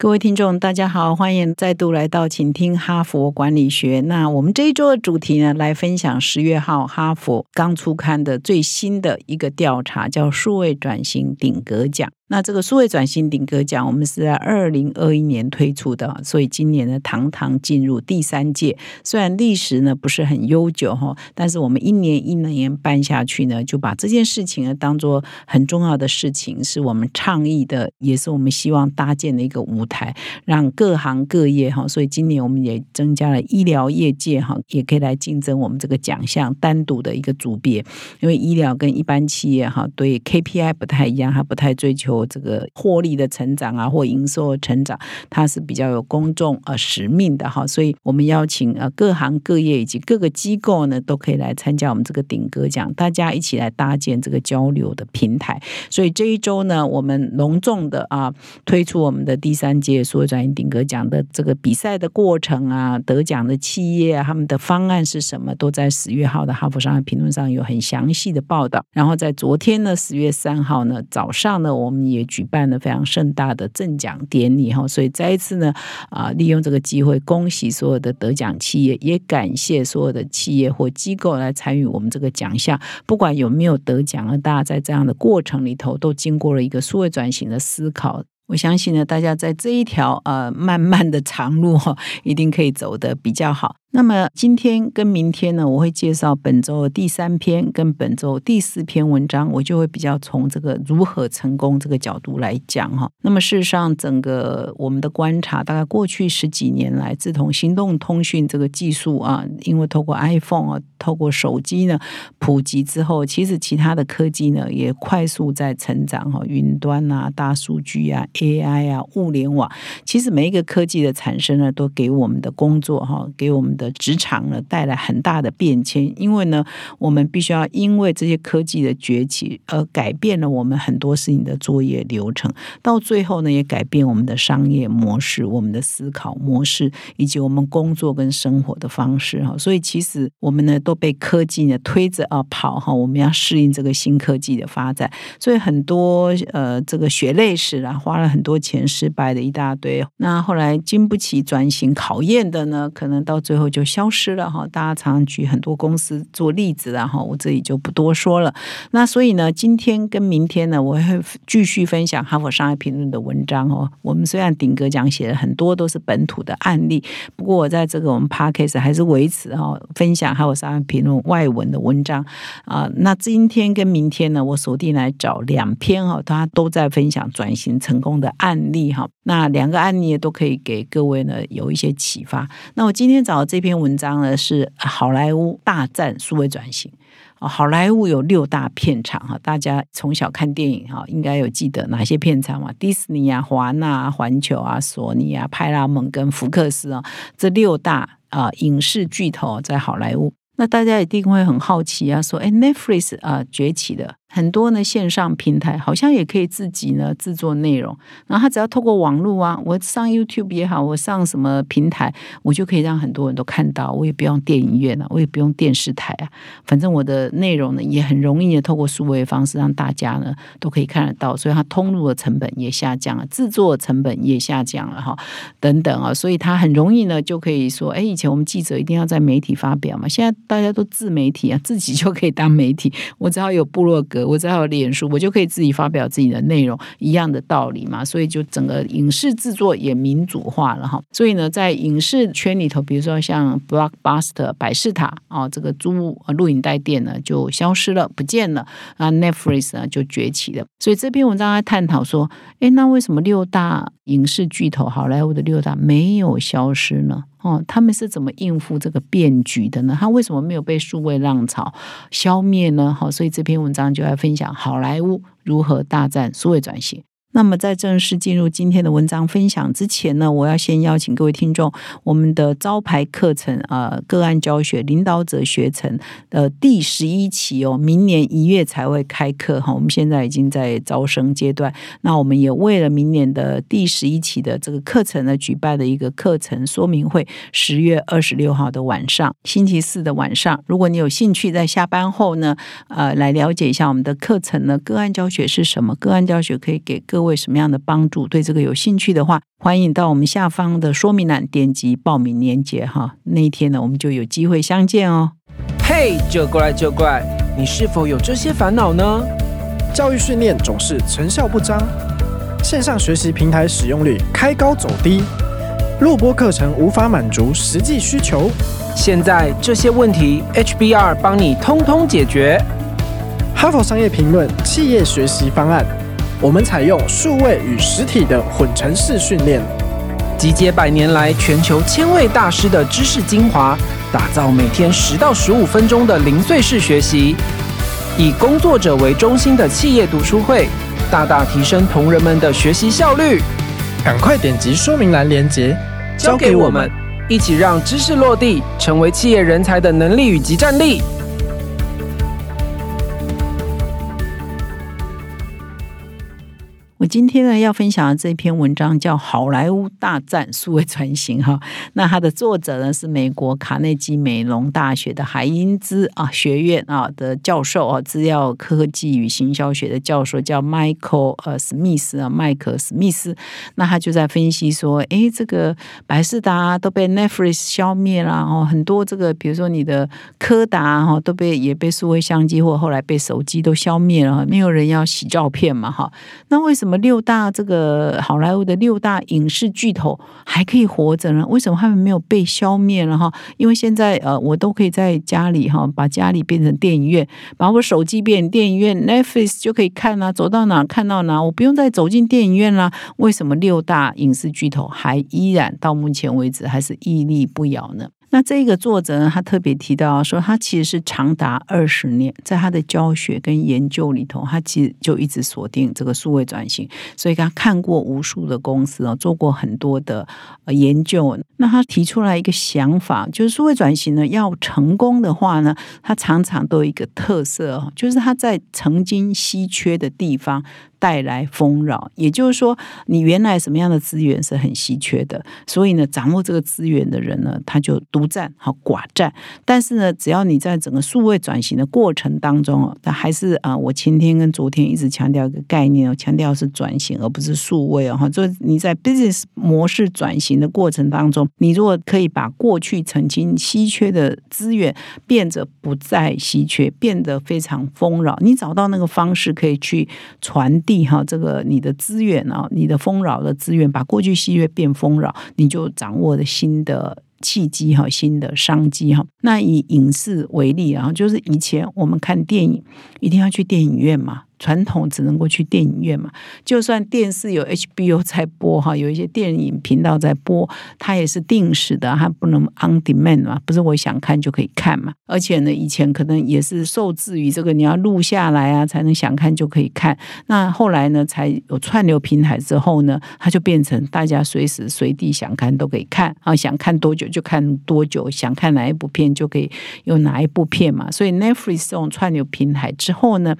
各位听众，大家好，欢迎再度来到，请听哈佛管理学。那我们这一周的主题呢，来分享十月号哈佛刚出刊的最新的一个调查，叫数位转型顶格奖。那这个数位转型顶格奖，我们是在二零二一年推出的，所以今年呢，堂堂进入第三届。虽然历史呢不是很悠久哈，但是我们一年一年办下去呢，就把这件事情呢当做很重要的事情，是我们倡议的，也是我们希望搭建的一个舞台，让各行各业哈。所以今年我们也增加了医疗业界哈，也可以来竞争我们这个奖项单独的一个组别，因为医疗跟一般企业哈对 KPI 不太一样，它不太追求。这个获利的成长啊，或营收成长，它是比较有公众呃使命的哈，所以我们邀请呃各行各业以及各个机构呢，都可以来参加我们这个顶格奖，大家一起来搭建这个交流的平台。所以这一周呢，我们隆重的啊推出我们的第三届所有转型顶格奖的这个比赛的过程啊，得奖的企业啊，他们的方案是什么，都在十月号的哈佛商业评论上有很详细的报道。然后在昨天呢，十月三号呢早上呢，我们也举办了非常盛大的赠奖典礼哈，所以再一次呢啊，利用这个机会，恭喜所有的得奖企业，也感谢所有的企业或机构来参与我们这个奖项。不管有没有得奖，啊，大家在这样的过程里头，都经过了一个数位转型的思考。我相信呢，大家在这一条呃漫漫的长路哈，一定可以走得比较好。那么今天跟明天呢，我会介绍本周的第三篇跟本周第四篇文章，我就会比较从这个如何成功这个角度来讲哈。那么事实上，整个我们的观察，大概过去十几年来，自从行动通讯这个技术啊，因为透过 iPhone 啊，透过手机呢普及之后，其实其他的科技呢也快速在成长哈，云端啊、大数据啊、AI 啊、物联网，其实每一个科技的产生呢，都给我们的工作哈，给我们。的职场呢带来很大的变迁，因为呢，我们必须要因为这些科技的崛起而改变了我们很多事情的作业流程，到最后呢，也改变我们的商业模式、我们的思考模式以及我们工作跟生活的方式哈。所以其实我们呢都被科技呢推着啊跑哈，我们要适应这个新科技的发展，所以很多呃这个血泪史啊，花了很多钱失败的一大堆，那后来经不起转型考验的呢，可能到最后。就消失了哈，大家常常举很多公司做例子，然后我这里就不多说了。那所以呢，今天跟明天呢，我会继续分享《哈佛商业评论》的文章哦。我们虽然顶格讲写了很多都是本土的案例，不过我在这个我们 Podcast 还是维持哈分享《哈佛商业评论》外文的文章啊。那今天跟明天呢，我锁定来找两篇哈，大家都在分享转型成功的案例哈。那两个案例都可以给各位呢有一些启发。那我今天找这。这篇文章呢是好莱坞大战数位转型好莱坞有六大片场哈，大家从小看电影哈，应该有记得哪些片场嘛？迪士尼啊、华纳、啊环球啊、索尼啊、派拉蒙跟福克斯啊，这六大啊影视巨头在好莱坞，那大家一定会很好奇啊，说哎，Netflix 啊崛起的。很多呢线上平台好像也可以自己呢制作内容，然后他只要透过网络啊，我上 YouTube 也好，我上什么平台，我就可以让很多人都看到，我也不用电影院了，我也不用电视台啊，反正我的内容呢也很容易的透过数位方式让大家呢都可以看得到，所以它通路的成本也下降了，制作成本也下降了哈，等等啊，所以它很容易呢就可以说，哎，以前我们记者一定要在媒体发表嘛，现在大家都自媒体啊，自己就可以当媒体，我只要有部落格。我只要有脸书，我就可以自己发表自己的内容，一样的道理嘛。所以就整个影视制作也民主化了哈。所以呢，在影视圈里头，比如说像 Blockbuster 百事塔啊，这个租录影带店呢就消失了，不见了啊。Netflix 呢就崛起了。所以这篇文章在探讨说，哎，那为什么六大影视巨头好莱坞的六大没有消失呢？哦，他们是怎么应付这个变局的呢？他为什么没有被数位浪潮消灭呢？好，所以这篇文章就要分享好莱坞如何大战数位转型。那么在正式进入今天的文章分享之前呢，我要先邀请各位听众，我们的招牌课程啊，个案教学领导者学程的第十一期哦，明年一月才会开课哈。我们现在已经在招生阶段，那我们也为了明年的第十一期的这个课程呢，举办了一个课程说明会，十月二十六号的晚上，星期四的晚上。如果你有兴趣在下班后呢，呃，来了解一下我们的课程呢，个案教学是什么？个案教学可以给各各位什么样的帮助？对这个有兴趣的话，欢迎到我们下方的说明栏点击报名链接哈。那一天呢，我们就有机会相见哦。嘿，就过来就过来，你是否有这些烦恼呢？教育训练总是成效不彰，线上学习平台使用率开高走低，录播课程无法满足实际需求。现在这些问题，HBR 帮你通通解决。哈佛商业评论企业学习方案。我们采用数位与实体的混成式训练，集结百年来全球千位大师的知识精华，打造每天十到十五分钟的零碎式学习，以工作者为中心的企业读书会，大大提升同仁们的学习效率。赶快点击说明栏链接，交给我们，一起让知识落地，成为企业人才的能力与即战力。我今天呢要分享的这篇文章叫《好莱坞大战数位转型》哈，那它的作者呢是美国卡内基梅隆大学的海因兹啊学院啊的教授啊，资料科技与行销学的教授叫 Michael 呃史密斯啊，麦克史密斯。那他就在分析说，哎，这个百事达都被 Netflix 消灭了哦，很多这个比如说你的柯达哈都被也被数位相机或后来被手机都消灭了，没有人要洗照片嘛哈，那为什么？什么六大这个好莱坞的六大影视巨头还可以活着呢？为什么他们没有被消灭了哈？因为现在呃，我都可以在家里哈，把家里变成电影院，把我手机变成电影院，Netflix 就可以看啊，走到哪看到哪，我不用再走进电影院啦。为什么六大影视巨头还依然到目前为止还是屹立不摇呢？那这个作者呢，他特别提到说，他其实是长达二十年，在他的教学跟研究里头，他其实就一直锁定这个数位转型，所以他看过无数的公司啊，做过很多的研究。那他提出来一个想法，就是数位转型呢，要成功的话呢，它常常都有一个特色，就是它在曾经稀缺的地方。带来丰饶，也就是说，你原来什么样的资源是很稀缺的，所以呢，掌握这个资源的人呢，他就独占和寡占。但是呢，只要你在整个数位转型的过程当中哦，那还是啊，我前天跟昨天一直强调一个概念哦，强调是转型而不是数位哦。哈，就你在 business 模式转型的过程当中，你如果可以把过去曾经稀缺的资源变得不再稀缺，变得非常丰饶，你找到那个方式可以去传。地哈，这个你的资源啊，你的丰饶的资源，把过去稀缺变丰饶，你就掌握了新的契机哈，新的商机哈。那以影视为例啊，就是以前我们看电影一定要去电影院嘛。传统只能够去电影院嘛，就算电视有 HBO 在播哈，有一些电影频道在播，它也是定时的，它不能 on demand 嘛，不是我想看就可以看嘛。而且呢，以前可能也是受制于这个，你要录下来啊，才能想看就可以看。那后来呢，才有串流平台之后呢，它就变成大家随时随地想看都可以看啊，想看多久就看多久，想看哪一部片就可以有哪一部片嘛。所以 Netflix 这种串流平台之后呢。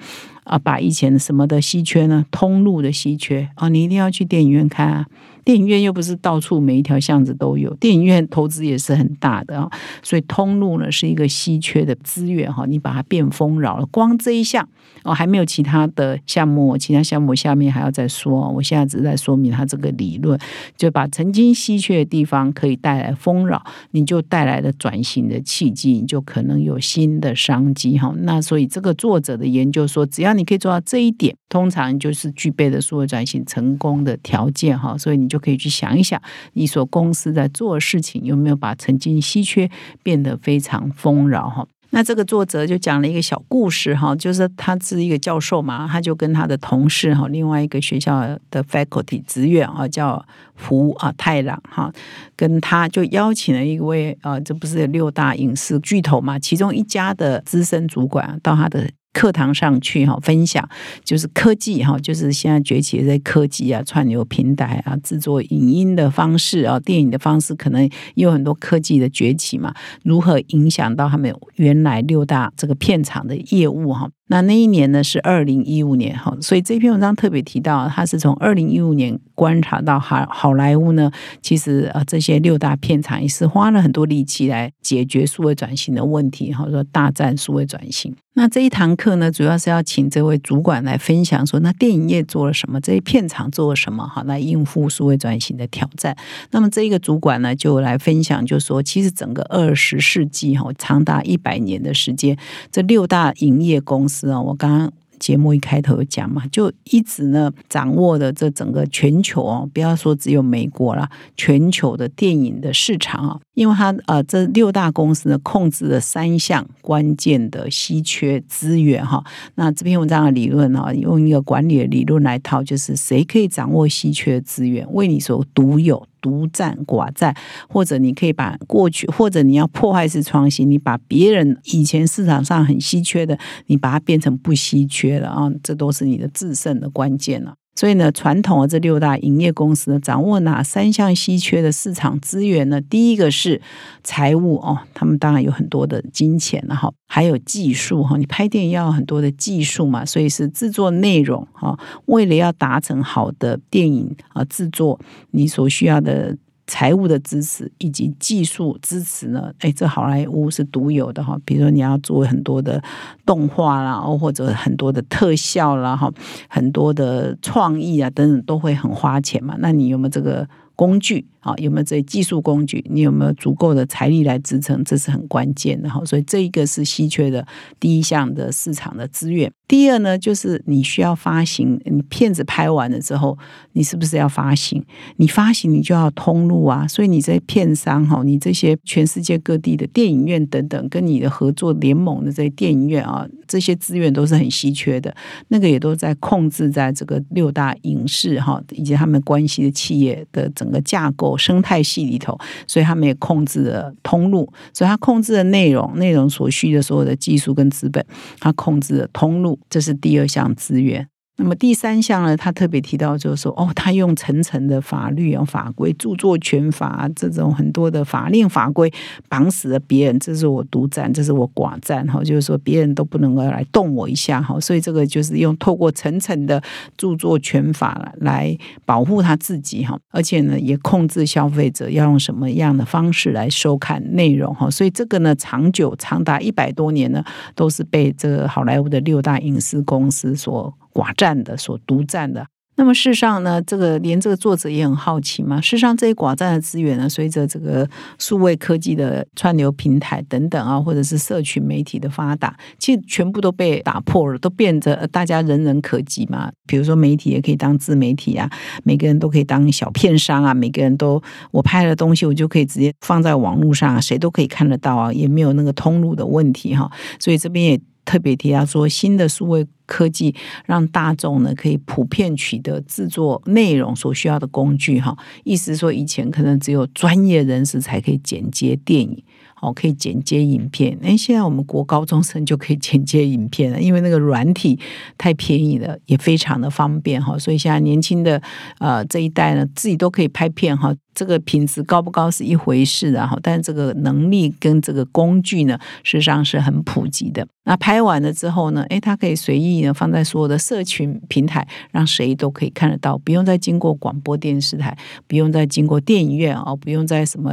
啊，把以前什么的稀缺呢？通路的稀缺啊，你一定要去电影院看啊。电影院又不是到处每一条巷子都有，电影院投资也是很大的啊。所以通路呢是一个稀缺的资源哈，你把它变丰饶了。光这一项哦，还没有其他的项目，其他项目下面还要再说。我现在只是在说明它这个理论，就把曾经稀缺的地方可以带来丰饶，你就带来了转型的契机，你就可能有新的商机哈。那所以这个作者的研究说，只要你可以做到这一点，通常就是具备的数位转型成功的条件哈。所以你就可以去想一想，你所公司在做事情有没有把曾经稀缺变得非常丰饶哈？那这个作者就讲了一个小故事哈，就是他是一个教授嘛，他就跟他的同事哈，另外一个学校的 faculty 职员啊，叫胡啊太郎哈，跟他就邀请了一位啊，这不是六大影视巨头嘛，其中一家的资深主管到他的课堂上去哈分享，就是科技哈，就是现在崛起的这些科技啊，串流平台啊，制作影音的方式啊，电影的方式，可能有很多科技的崛起嘛，如何影响到他们原来六大这个片场的业务哈？那那一年呢是二零一五年哈，所以这篇文章特别提到，他是从二零一五年观察到好好莱坞呢，其实呃这些六大片场也是花了很多力气来解决数位转型的问题，或者说大战数位转型。那这一堂课呢，主要是要请这位主管来分享说，那电影业做了什么，这些片场做了什么，哈来应付数位转型的挑战。那么这一个主管呢，就来分享，就说其实整个二十世纪哈，长达一百年的时间，这六大营业公司啊，我刚刚。节目一开头讲嘛，就一直呢掌握的这整个全球哦，不要说只有美国啦，全球的电影的市场啊，因为它呃这六大公司呢控制了三项关键的稀缺资源哈。那这篇文章的理论呢，用一个管理的理论来套，就是谁可以掌握稀缺资源，为你所独有。独占寡占，或者你可以把过去，或者你要破坏式创新，你把别人以前市场上很稀缺的，你把它变成不稀缺了啊，这都是你的制胜的关键了。所以呢，传统的这六大营业公司呢，掌握哪三项稀缺的市场资源呢？第一个是财务哦，他们当然有很多的金钱了哈，还有技术哈，你拍电影要很多的技术嘛，所以是制作内容哈。为了要达成好的电影啊制作，你所需要的。财务的支持以及技术支持呢？哎，这好莱坞是独有的哈。比如说你要做很多的动画啦，或者很多的特效啦，哈，很多的创意啊等等，都会很花钱嘛。那你有没有这个？工具好，有没有这些技术工具？你有没有足够的财力来支撑？这是很关键的哈。所以这一个是稀缺的第一项的市场的资源。第二呢，就是你需要发行。你片子拍完了之后，你是不是要发行？你发行，你就要通路啊。所以你这些片商哈，你这些全世界各地的电影院等等，跟你的合作联盟的这些电影院啊，这些资源都是很稀缺的。那个也都在控制在这个六大影视哈以及他们关系的企业的整。个架构生态系里头，所以他们也控制了通路，所以他控制的内容，内容所需的所有的技术跟资本，他控制了通路，这是第二项资源。那么第三项呢？他特别提到，就是说，哦，他用层层的法律啊、法规、著作权法这种很多的法令法规绑死了别人，这是我独占，这是我寡占，哈，就是说别人都不能够来动我一下，哈，所以这个就是用透过层层的著作权法来保护他自己，哈，而且呢，也控制消费者要用什么样的方式来收看内容，哈，所以这个呢，长久长达一百多年呢，都是被这个好莱坞的六大影视公司所。寡占的，所独占的。那么事实上呢，这个连这个作者也很好奇嘛。事实上，这些寡占的资源呢，随着这个数位科技的串流平台等等啊，或者是社群媒体的发达，其实全部都被打破了，都变得大家人人可及嘛。比如说，媒体也可以当自媒体啊，每个人都可以当小片商啊，每个人都我拍的东西，我就可以直接放在网络上，谁都可以看得到啊，也没有那个通路的问题哈。所以这边也。特别提到说，新的数位科技让大众呢可以普遍取得制作内容所需要的工具，哈，意思说以前可能只有专业人士才可以剪接电影。哦，可以剪接影片。哎，现在我们国高中生就可以剪接影片了，因为那个软体太便宜了，也非常的方便哈。所以现在年轻的呃这一代呢，自己都可以拍片哈。这个品质高不高是一回事啊，哈，但是这个能力跟这个工具呢，事实上是很普及的。那拍完了之后呢，哎，它可以随意呢放在所有的社群平台，让谁都可以看得到，不用再经过广播电视台，不用再经过电影院哦，不用再什么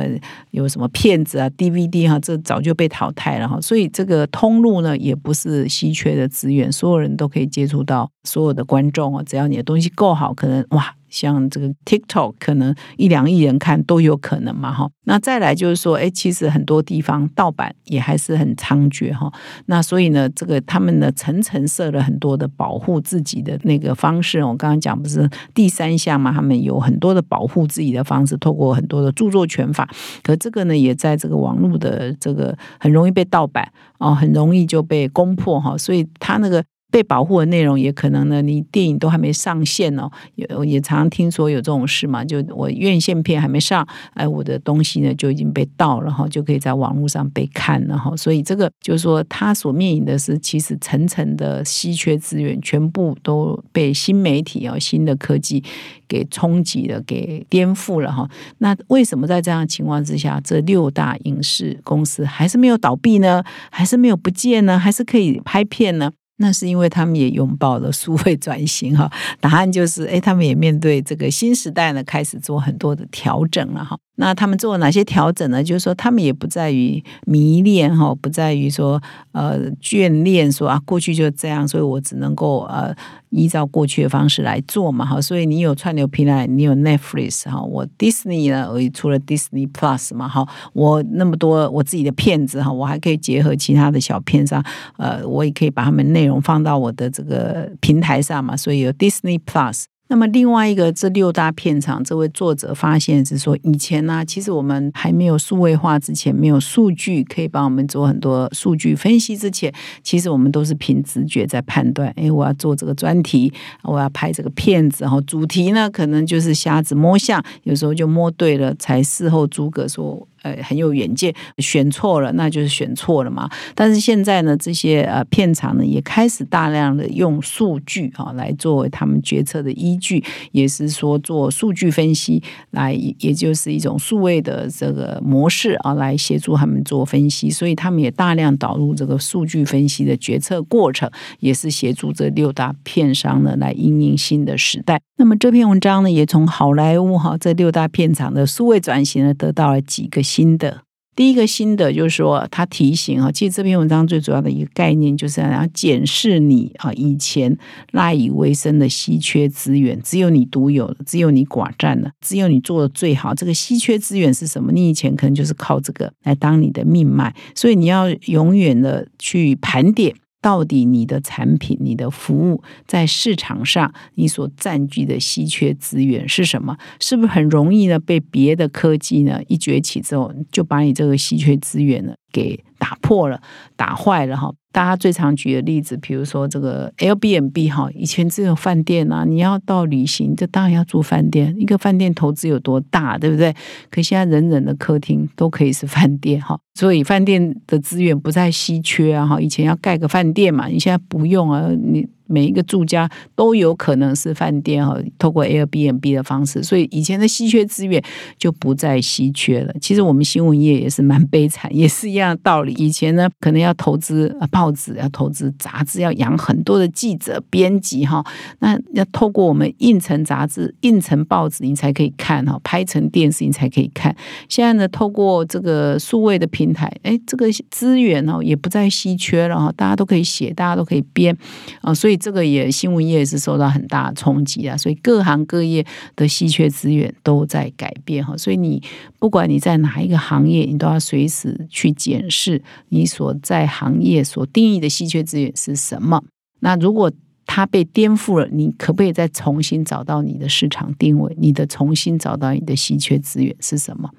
有什么片子啊 DVD。哈，这早就被淘汰了哈，所以这个通路呢也不是稀缺的资源，所有人都可以接触到所有的观众哦，只要你的东西够好，可能哇。像这个 TikTok 可能一两亿人看都有可能嘛哈，那再来就是说，哎，其实很多地方盗版也还是很猖獗哈。那所以呢，这个他们呢层层设了很多的保护自己的那个方式。我刚刚讲不是第三项嘛，他们有很多的保护自己的方式，透过很多的著作权法。可这个呢，也在这个网络的这个很容易被盗版哦，很容易就被攻破哈。所以他那个。被保护的内容也可能呢，你电影都还没上线哦，也也常常听说有这种事嘛，就我院线片还没上，哎，我的东西呢就已经被盗了哈，就可以在网络上被看了哈，所以这个就是说，它所面临的是其实层层的稀缺资源，全部都被新媒体啊、新的科技给冲击了、给颠覆了哈。那为什么在这样的情况之下，这六大影视公司还是没有倒闭呢？还是没有不见呢？还是可以拍片呢？那是因为他们也拥抱了数位转型哈，答案就是，哎，他们也面对这个新时代呢，开始做很多的调整了哈。那他们做了哪些调整呢？就是说，他们也不在于迷恋哈，不在于说呃眷恋说啊过去就这样，所以我只能够呃依照过去的方式来做嘛哈。所以你有串流平台，你有 Netflix 哈，我 Disney 呢，我除了 Disney Plus 嘛哈，我那么多我自己的片子哈，我还可以结合其他的小片上，呃，我也可以把他们内容放到我的这个平台上嘛，所以有 Disney Plus。那么另外一个，这六大片场，这位作者发现是说，以前呢，其实我们还没有数位化之前，没有数据可以帮我们做很多数据分析之前，其实我们都是凭直觉在判断。哎，我要做这个专题，我要拍这个片子，然后主题呢，可能就是瞎子摸象，有时候就摸对了，才事后诸葛说。呃，很有远见，选错了那就是选错了嘛。但是现在呢，这些呃片场呢也开始大量的用数据啊来作为他们决策的依据，也是说做数据分析来，也就是一种数位的这个模式啊来协助他们做分析。所以他们也大量导入这个数据分析的决策过程，也是协助这六大片商呢来应应新的时代。那么这篇文章呢，也从好莱坞哈这六大片场的数位转型呢得到了几个。新的第一个新的就是说，他提醒啊，其实这篇文章最主要的一个概念就是要检视你啊以前赖以为生的稀缺资源，只有你独有的，只有你寡占的，只有你做的最好。这个稀缺资源是什么？你以前可能就是靠这个来当你的命脉，所以你要永远的去盘点。到底你的产品、你的服务在市场上，你所占据的稀缺资源是什么？是不是很容易呢？被别的科技呢一崛起之后，就把你这个稀缺资源呢给打破了、打坏了哈？大家最常举的例子，比如说这个 Airbnb 哈，以前只有饭店啊，你要到旅行，这当然要住饭店。一个饭店投资有多大，对不对？可现在人人的客厅都可以是饭店哈，所以饭店的资源不再稀缺啊哈。以前要盖个饭店嘛，你现在不用啊，你。每一个住家都有可能是饭店哈，透过 Airbnb 的方式，所以以前的稀缺资源就不再稀缺了。其实我们新闻业也是蛮悲惨，也是一样的道理。以前呢，可能要投资报纸，要投资杂志，要养很多的记者、编辑哈。那要透过我们印成杂志、印成报纸，你才可以看哈；拍成电视，你才可以看。现在呢，透过这个数位的平台，哎，这个资源哦也不再稀缺了哈，大家都可以写，大家都可以编啊，所以。这个也新闻业也是受到很大的冲击啊，所以各行各业的稀缺资源都在改变哈，所以你不管你在哪一个行业，你都要随时去检视你所在行业所定义的稀缺资源是什么。那如果它被颠覆了，你可不可以再重新找到你的市场定位？你的重新找到你的稀缺资源是什么？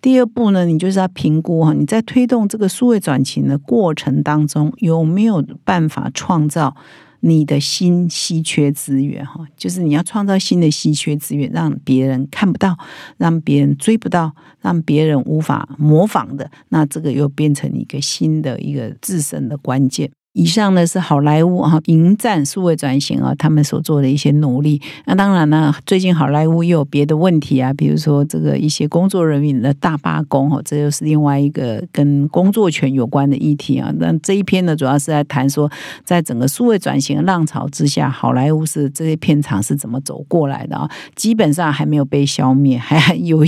第二步呢，你就是要评估哈，你在推动这个数位转型的过程当中，有没有办法创造？你的新稀缺资源，哈，就是你要创造新的稀缺资源，让别人看不到，让别人追不到，让别人无法模仿的，那这个又变成一个新的一个自身的关键。以上呢是好莱坞哈迎战数位转型啊，他们所做的一些努力。那当然呢，最近好莱坞又有别的问题啊，比如说这个一些工作人员的大罢工哈，这又是另外一个跟工作权有关的议题啊。那这一篇呢，主要是在谈说，在整个数位转型浪潮之下，好莱坞是这些片场是怎么走过来的啊？基本上还没有被消灭，还有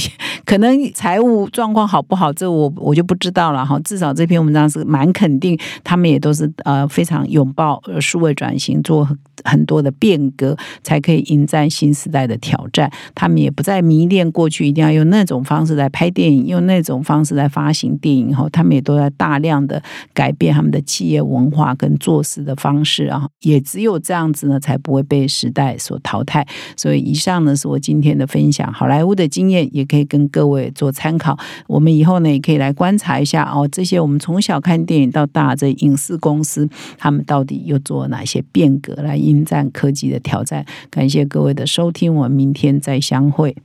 可能财务状况好不好，这我我就不知道了哈。至少这篇文章是蛮肯定，他们也都是呃。非常拥抱数位转型，做很多的变革，才可以迎战新时代的挑战。他们也不再迷恋过去，一定要用那种方式来拍电影，用那种方式来发行电影。后，他们也都在大量的改变他们的企业文化跟做事的方式啊。也只有这样子呢，才不会被时代所淘汰。所以，以上呢是我今天的分享，好莱坞的经验也可以跟各位做参考。我们以后呢也可以来观察一下哦，这些我们从小看电影到大这影视公司，他们到底又做哪些变革来迎战科技的挑战？感谢各位的收听，我们明天再相会。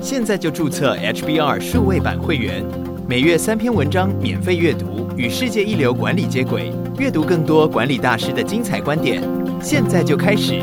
现在就注册 HBR 数位版会员，每月三篇文章免费阅读，与世界一流管理接轨，阅读更多管理大师的精彩观点。现在就开始。